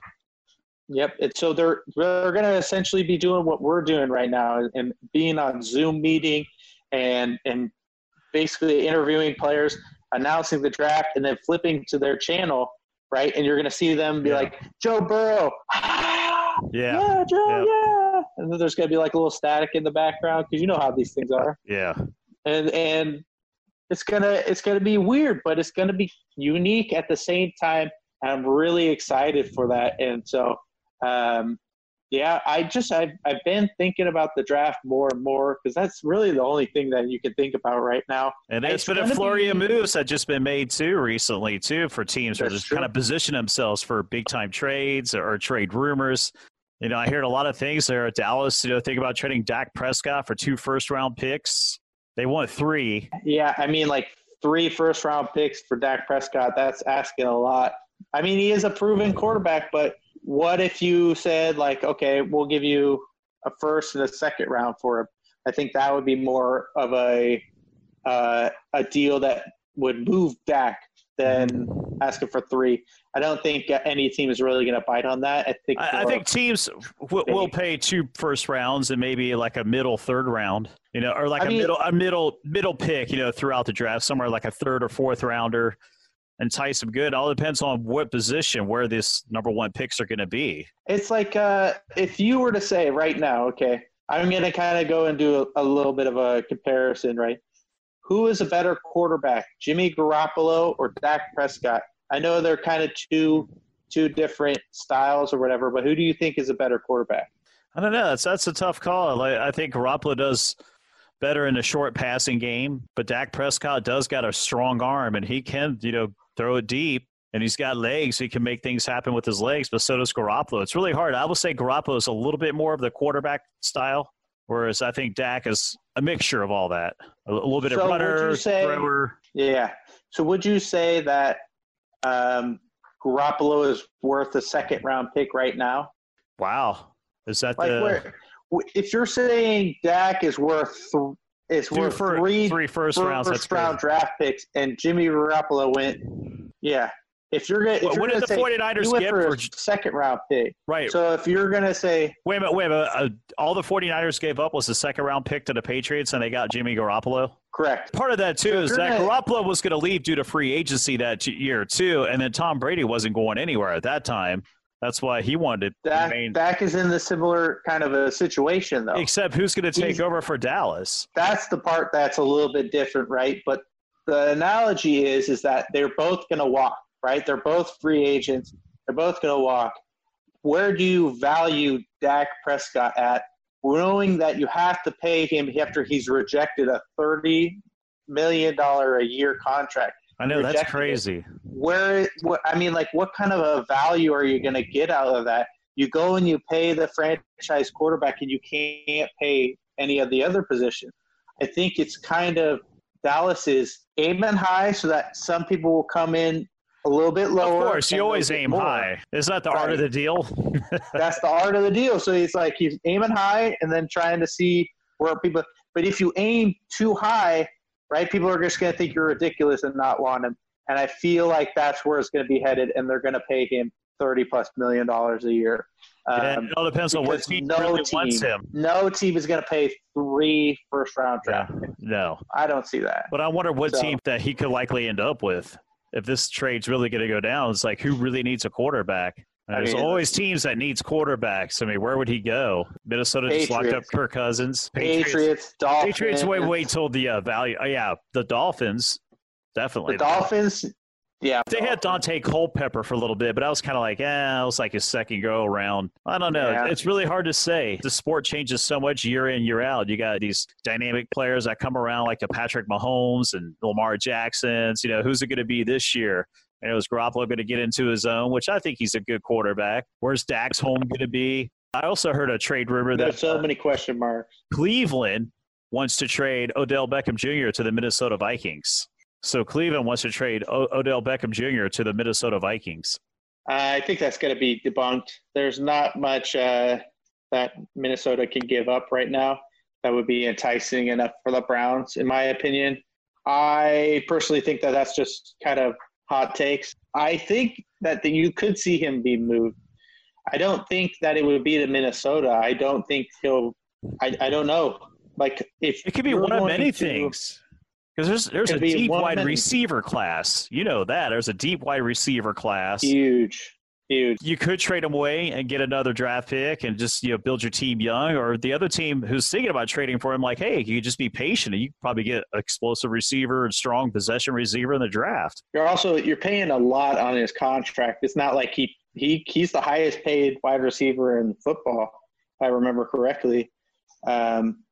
Yep. It, so they're they're going to essentially be doing what we're doing right now, and being on Zoom meeting, and and basically interviewing players, announcing the draft, and then flipping to their channel, right? And you're going to see them be yeah. like Joe Burrow, yeah, yeah, Joe, yep. yeah, and then there's going to be like a little static in the background because you know how these things are. Yeah. And and it's gonna it's gonna be weird, but it's gonna be unique at the same time. I'm really excited for that, and so um, yeah, I just I've I've been thinking about the draft more and more because that's really the only thing that you can think about right now. And it's, it's been a flurry of moves that just been made too recently too for teams that just true. kind of position themselves for big time trades or, or trade rumors. You know, I heard a lot of things there at Dallas. You know, think about trading Dak Prescott for two first round picks. They want three. Yeah, I mean, like three first round picks for Dak Prescott. That's asking a lot. I mean, he is a proven quarterback, but what if you said like, okay, we'll give you a first and a second round for him? I think that would be more of a uh, a deal that would move Dak than asking for three. I don't think any team is really going to bite on that. I think I, I think teams w- will pay two first rounds and maybe like a middle third round, you know, or like I a mean, middle a middle middle pick, you know, throughout the draft, somewhere like a third or fourth rounder. Entice them good. All depends on what position where this number one picks are going to be. It's like uh, if you were to say right now, okay, I'm going to kind of go and do a, a little bit of a comparison, right? who is a better quarterback, Jimmy Garoppolo or Dak Prescott? I know they're kind of two two different styles or whatever, but who do you think is a better quarterback? I don't know. That's that's a tough call. I, I think Garoppolo does better in a short passing game, but Dak Prescott does got a strong arm and he can, you know, throw it deep and he's got legs. So he can make things happen with his legs, but so does Garoppolo. It's really hard. I will say Garoppolo is a little bit more of the quarterback style, whereas I think Dak is a mixture of all that. A, little bit so of runner, say, thrower. Yeah. So would you say that um, Garoppolo is worth a second round pick right now? Wow. Is that like the? Where, if you're saying Dak is worth th- is worth for, three three first, first rounds, first round draft picks, and Jimmy Garoppolo went, yeah, if you're going to. what did the say, 49ers get for, for second round pick? Right. So if you're going to say, wait a minute, wait a minute, uh, all the 49ers gave up was the second round pick to the Patriots, and they got Jimmy Garoppolo. Correct. Part of that too so is that gonna, Garoppolo was going to leave due to free agency that year too, and then Tom Brady wasn't going anywhere at that time. That's why he wanted Dak, Dak is in the similar kind of a situation though. Except who's going to take He's, over for Dallas? That's the part that's a little bit different, right? But the analogy is is that they're both going to walk right? They're both free agents. They're both going to walk. Where do you value Dak Prescott at, knowing that you have to pay him after he's rejected a thirty million dollar a year contract? I know that's crazy. It. Where, what, I mean, like, what kind of a value are you going to get out of that? You go and you pay the franchise quarterback, and you can't pay any of the other positions. I think it's kind of Dallas is aiming high so that some people will come in a little bit lower. Of course, you always aim more. high. Is that the right. art of the deal? <laughs> That's the art of the deal. So he's like he's aiming high and then trying to see where people. But if you aim too high, right, people are just going to think you're ridiculous and not want him. And I feel like that's where it's going to be headed, and they're going to pay him thirty plus million dollars a year. Um, it all depends on what team no really team, wants him. No team is going to pay three first round draft. Yeah, no, I don't see that. But I wonder what so, team that he could likely end up with if this trade's really going to go down, it's like who really needs a quarterback? There's mean, always teams that needs quarterbacks. I mean, where would he go? Minnesota Patriots. just locked up Kirk Cousins. Patriots, Patriots Dolphins. Patriots wait, wait till the uh, value. Oh, yeah, the Dolphins, definitely. The Dolphins, yeah, they had Daunte Culpepper for a little bit, but I was kind of like, eh, it was like a second go around. I don't know. Yeah. It's really hard to say. The sport changes so much year in, year out. You got these dynamic players that come around, like the Patrick Mahomes and Lamar Jacksons. You know, who's it going to be this year? And it was Garoppolo going to get into his own, which I think he's a good quarterback. Where's Dak's home going to be? I also heard a trade rumor There's that so many question marks. Cleveland wants to trade Odell Beckham Jr. to the Minnesota Vikings. So Cleveland wants to trade o- Odell Beckham Jr. to the Minnesota Vikings. I think that's going to be debunked. There's not much uh, that Minnesota can give up right now that would be enticing enough for the Browns, in my opinion. I personally think that that's just kind of hot takes. I think that the, you could see him be moved. I don't think that it would be to Minnesota. I don't think he'll. I, I don't know. Like if it could be one of many to- things. Because there's there's a deep wide many. receiver class. You know that there's a deep wide receiver class. huge, huge. You could trade him away and get another draft pick and just you know build your team young. Or the other team who's thinking about trading for him, like, hey, you could just be patient and you could probably get an explosive receiver and strong possession receiver in the draft. You're also you're paying a lot on his contract. It's not like he he he's the highest paid wide receiver in football, if I remember correctly. Um,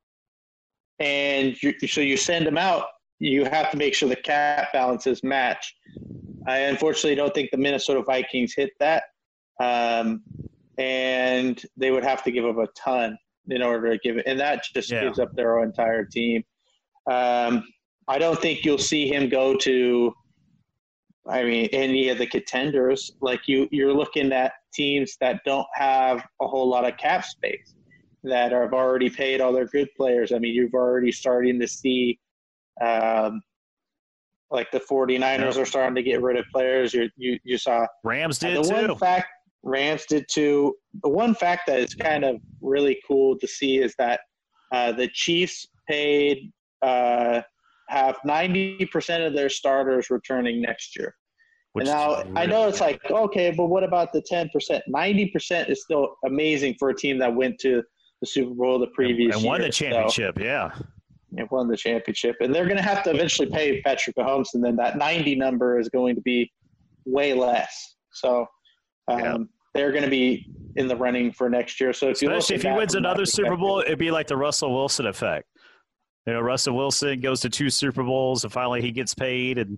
and you, so you send him out. You have to make sure the cap balances match. I unfortunately don't think the Minnesota Vikings hit that, um, and they would have to give up a ton in order to give it, and that just Yeah. gives up their entire team. Um, I don't think you'll see him go to I mean, any of the contenders, like you, you're looking at teams that don't have a whole lot of cap space, that have already paid all their good players. I mean, you've already starting to see, um, like the 49ers are starting to get rid of players. You, you, you saw Rams did the too. one fact Rams did too. The one fact that is kind of really cool to see is that uh, the Chiefs paid uh, have ninety percent of their starters returning next year. which and now is I know it's like okay, but what about the ten percent? Ninety percent is still amazing for a team that went to the Super Bowl the previous and won year. the So- championship. Yeah, and won the championship. And they're going to have to eventually pay Patrick Mahomes, and then that 90 number is going to be way less. So um, Yeah. they're going to be in the running for next year. So if you especially if he wins another Super Bowl, it'd be like the Russell Wilson effect. You know, Russell Wilson goes to two Super Bowls, and finally he gets paid, and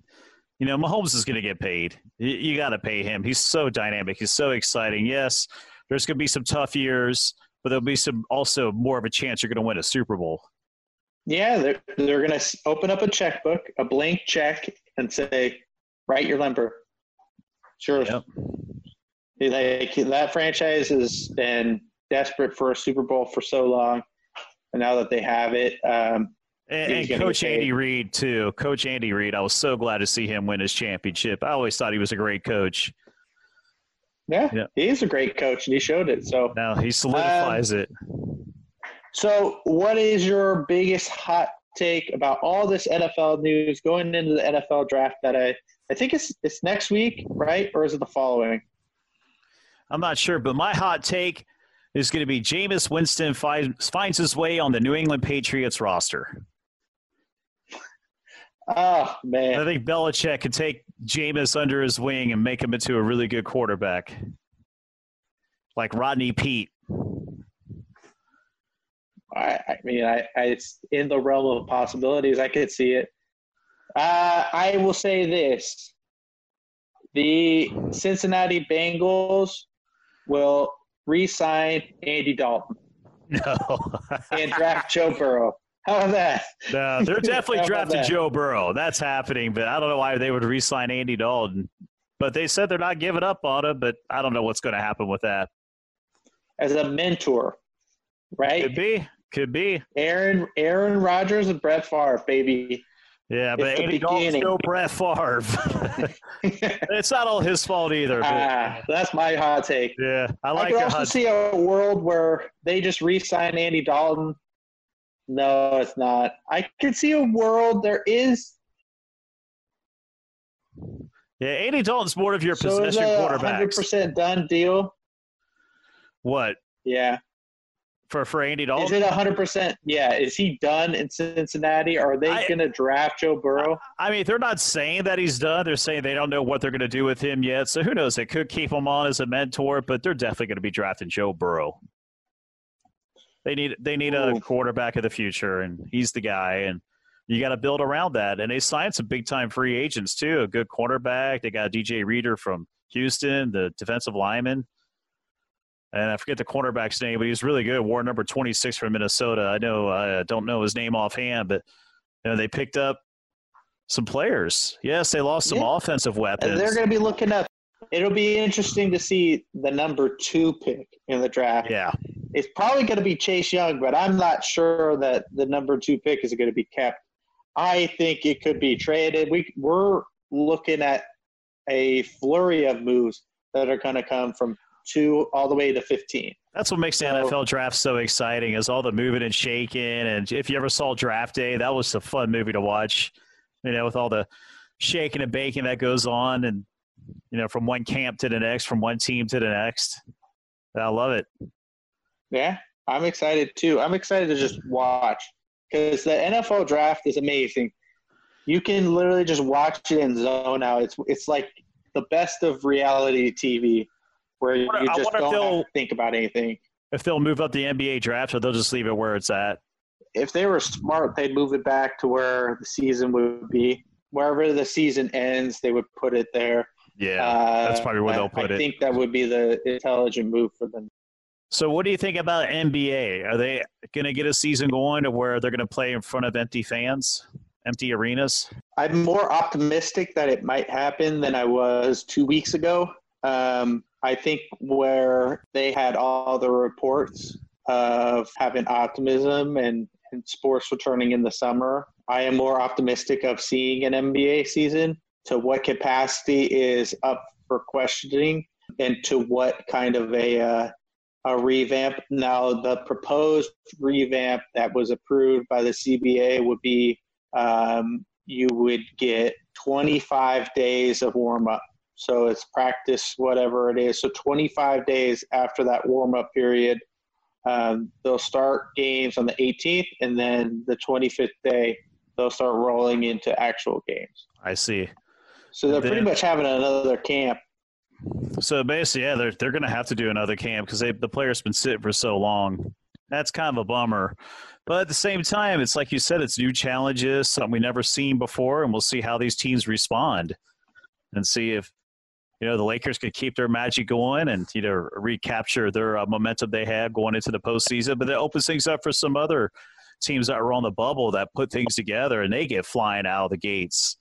you know Mahomes is going to get paid. You, you got to pay him. He's so dynamic. He's so exciting. Yes, there's going to be some tough years, but there'll be some also more of a chance you're going to win a Super Bowl. Yeah, they're, they're going to open up a checkbook, a blank check, and say, write your number. Sure. Yep. Like that franchise has been desperate for a Super Bowl for so long. And now that they have it, um, And, and Coach. Andy Reid too. Coach Andy Reid. I was so glad to see him win his championship. I always thought he was a great coach. yeah, Yeah. he is a great coach, and he showed it. So Now he solidifies it. So, what is your biggest hot take about all this NFL news going into the NFL draft? That I, I think it's it's next week, right, or is it the following? I'm not sure, but my hot take is going to be Jameis Winston finds, finds his way on the New England Patriots roster. <laughs> Oh man. I think Belichick can take Jameis under his wing and make him into a really good quarterback, like Rodney Peete. I, I mean, I, I, it's in the realm of possibilities. I could see it. Uh, I will say this: the Cincinnati Bengals will re-sign Andy Dalton No, and draft Joe Burrow. How about that? no, they're definitely <laughs> drafting? Joe Burrow. That's happening, but I don't know why they would re-sign Andy Dalton. But they said they're not giving up on him. But I don't know what's going to happen with that. As a mentor, right? Could be, could be. Aaron Aaron Rodgers and Brett Favre, baby. Yeah, but Andy Dalton's no Brett Favre. <laughs> it's not all his fault either. But, ah, that's my hot take. yeah, I I like could also hot see a world where they just re-sign Andy Dalton. No, it's not. I could see a world there is. Yeah, Andy Dalton's more of your So possession a hundred percent done deal. What Yeah. For for Andy Dalton. Is Dalton? it hundred percent? Yeah. Is he done in Cincinnati? Are they going to draft Joe Burrow? I mean, they're not saying that he's done. They're saying they don't know what they're going to do with him yet. So who knows? They could keep him on as a mentor, but they're definitely going to be drafting Joe Burrow. They need they need a quarterback of the future, and he's the guy. And you got to build around that. And they signed some big time free agents too. A good cornerback. They got DJ Reader from Houston, the defensive lineman. And I forget the cornerback's name, but he's really good. Wore number 26 from Minnesota. I know I don't know his name offhand, but you know they picked up Some players. Yes, they lost some Yeah. offensive weapons. They're going to be looking up. It'll be interesting to see the number two pick in the draft. yeah. It's probably going to be Chase Young, but I'm not sure that the number two pick is going to be kept. I think it could be traded. We we're looking at a flurry of moves that are going to come from two all the way to 15. That's what makes the So- NFL draft so exciting is all the moving and shaking. And if you ever saw Draft Day, that was a fun movie to watch, you know, with all the shaking and baking that goes on and, you know, from one camp to the next, from one team to the next. I love it. Yeah, I'm excited too. I'm excited to just watch because the NFL draft is amazing. You can literally just watch it and zone out. It's it's like the best of reality TV, where you wonder- I just if don't have they'll- to think about anything. If they'll move up the NBA draft or they'll just leave it where it's at. If they were smart, they'd move it back to where the season would be. Wherever the season ends, they would put it there. Yeah. Uh, that's probably where they'll put I it. I think that would be the intelligent move for them. So, what do you think about NBA? Are they going to get a season going to where they're going to play in front of empty fans, empty arenas? I'm more optimistic that it might happen than I was two weeks ago. Um, I think where they had all the reports of having optimism and, and sports returning in the summer, I am more optimistic of seeing an NBA season. To what capacity is up for questioning, and to what kind of a uh, a revamp. Now, the proposed revamp that was approved by the CBA would be um, you would get 25 days of warm up. So it's practice, whatever it is. So 25 days after that warm up period, um, they'll start games on the 18th, and then the 25th day, they'll start rolling into actual games. I see. So they're pretty much having another camp. So basically, yeah, they're they're going to have to do another camp because the player's been sitting for so long. That's kind of a bummer. But at the same time, it's like you said, it's new challenges, something we've never seen before, and we'll see how these teams respond and see if you know the Lakers can keep their magic going and you know recapture their uh, momentum they had going into the postseason. But that opens things up for some other teams that were on the bubble that put things together and they get flying out of the gates,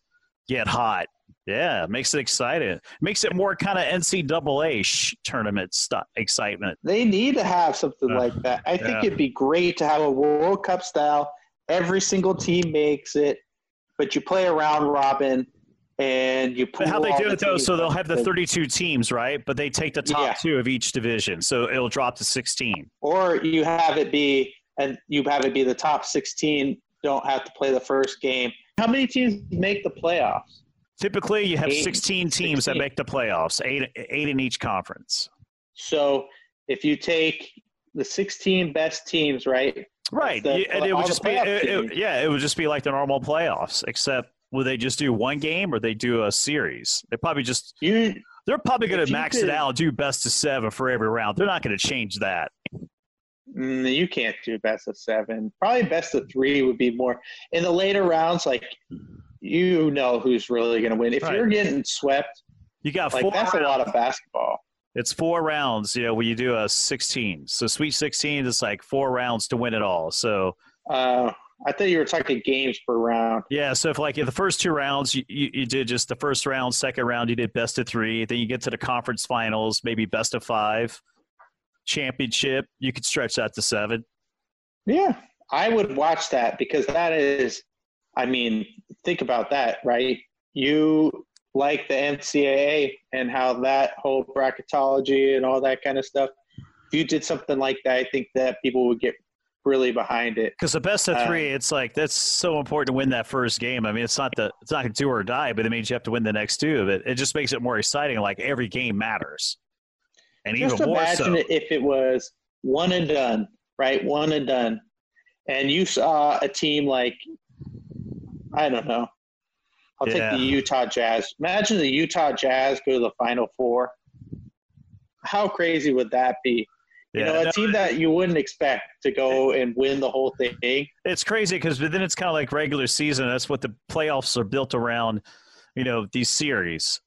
get hot. Yeah, makes it exciting. Makes it more kind of NCAA sh- tournament stu- excitement. They need to have something Yeah. like that. I think Yeah. it'd be great to have a World Cup style. Every single team makes it, but you play a round robin and you But how they do all it though, so they'll have the 32 teams, right? But they take the top Yeah. two of each division, so it'll drop to 16. or you have it be and you have it be the top 16 don't have to play the first game. How many teams make the playoffs? Typically, you have Eight, 16 teams that make the playoffs, eight eight in each conference. So if you take the 16 best teams, right? Right, the- you- and it would just be, it- it- yeah, it would just be like the normal playoffs, except will they just do one game or they do a series? They probably just You they're probably going to max it out and do best of seven for every round. They're not going to change that. Mm, you can't do best of seven. Probably best of three would be more in the later rounds. Like you know who's really going to win. If Right. you're getting swept, You got like four. that's a lot of basketball. It's four rounds, you know, when you do a 16. So Sweet 16 is like four rounds to win it all. So Uh, I thought you were talking games per round. yeah, so if like in the first two rounds you, you, you did just the first round, second round you did best of three, then you get to the conference finals, maybe best of five, championship, you could stretch that to seven. Yeah, I would watch that because that is, I mean, think about that, right? You like the NCAA and how that whole bracketology and all that kind of stuff. If you did something like that, I think that people would get really behind it. Because the best of Uh, three, it's like that's so important to win that first game. I mean, it's not the it's not a do or die, but it means you have to win the next two. But it just makes it more exciting. Like every game matters, and even more imagine so. if it was one and done, right? One and done. And you saw a team like, I don't know. I'll Yeah. take the Utah Jazz. Imagine the Utah Jazz go to the Final Four. How crazy would that be? You know, a no, team that you wouldn't expect to go and win the whole thing. it's crazy because then it's kind of like regular season. That's what the playoffs are built around. You know, these series,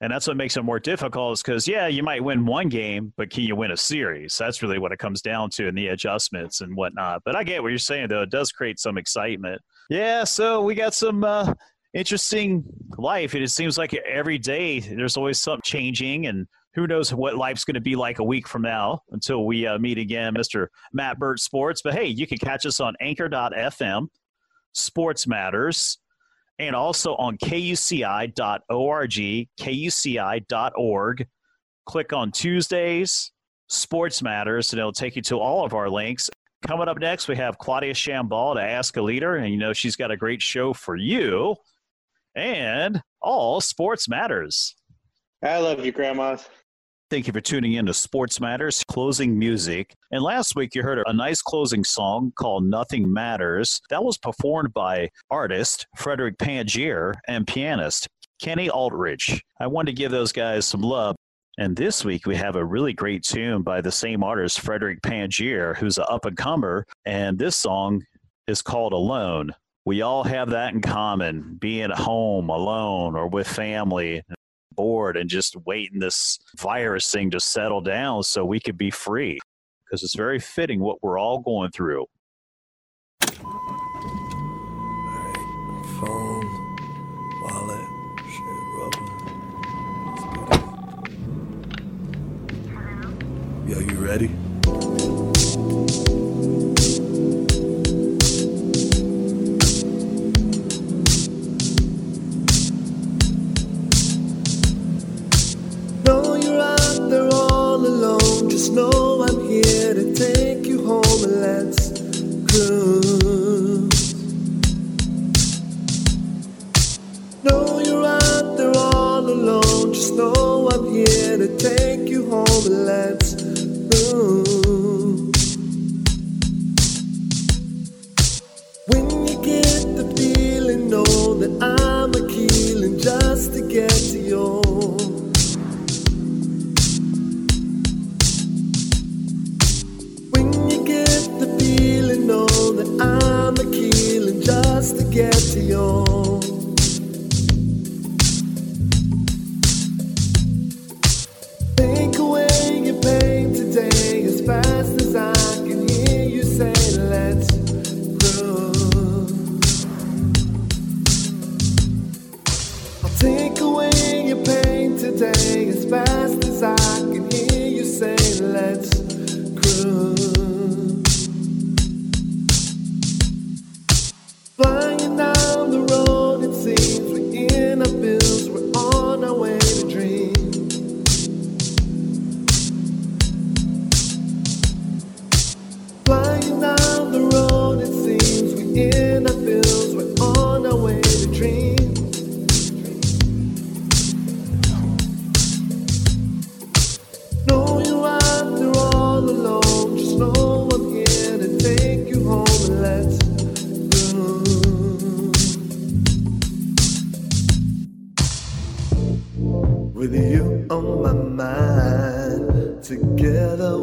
and that's what makes it more difficult. Is because yeah, you might win one game, but can you win a series? That's really what it comes down to, and the adjustments and whatnot. But I get what you're saying, though. It does create some excitement. Yeah, so we got some uh, interesting life. and It seems like every day there's always something changing, and who knows what life's going to be like a week from now until we uh, meet again, Mr. Matt Burt Sports. But hey, you can catch us on anchor.fm, Sports Matters, and also on kuci.org, kuci.org. Click on Tuesdays, Sports Matters, and it'll take you to all of our links. Coming up next, we have Claudia Shambal to Ask a Leader, and you know she's got a great show for you. And all sports matters. I love you, Grandma. Thank you for tuning in to Sports Matters Closing Music. And last week you heard a nice closing song called Nothing Matters. That was performed by artist Frederick Pangier and pianist Kenny Aldridge. I wanted to give those guys some love. And this week we have a really great tune by the same artist, Frederick Pangier, who's an up and comer. And this song is called Alone. We all have that in common being at home alone or with family bored and just waiting this virus thing to settle down so we could be free because it's very fitting what we're all going through. phone, wallet, shit, rubber. Yo, you ready?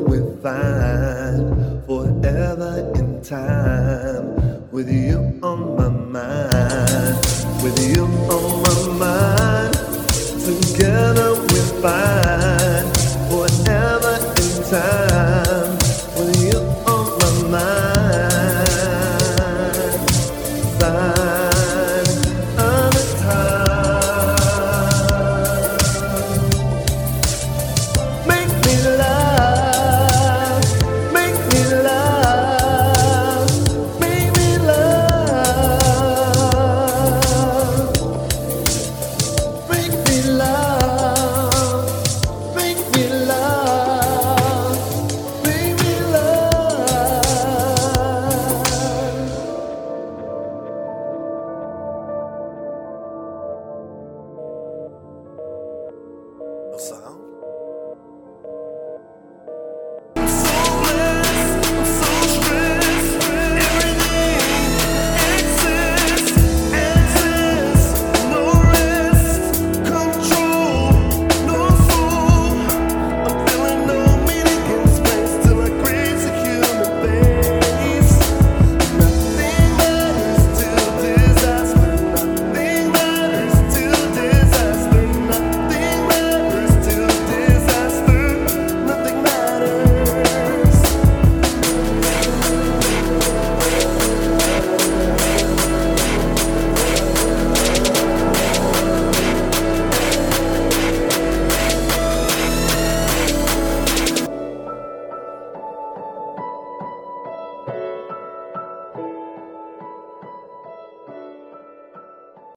We're fine, forever in time. With you on my mind, with you on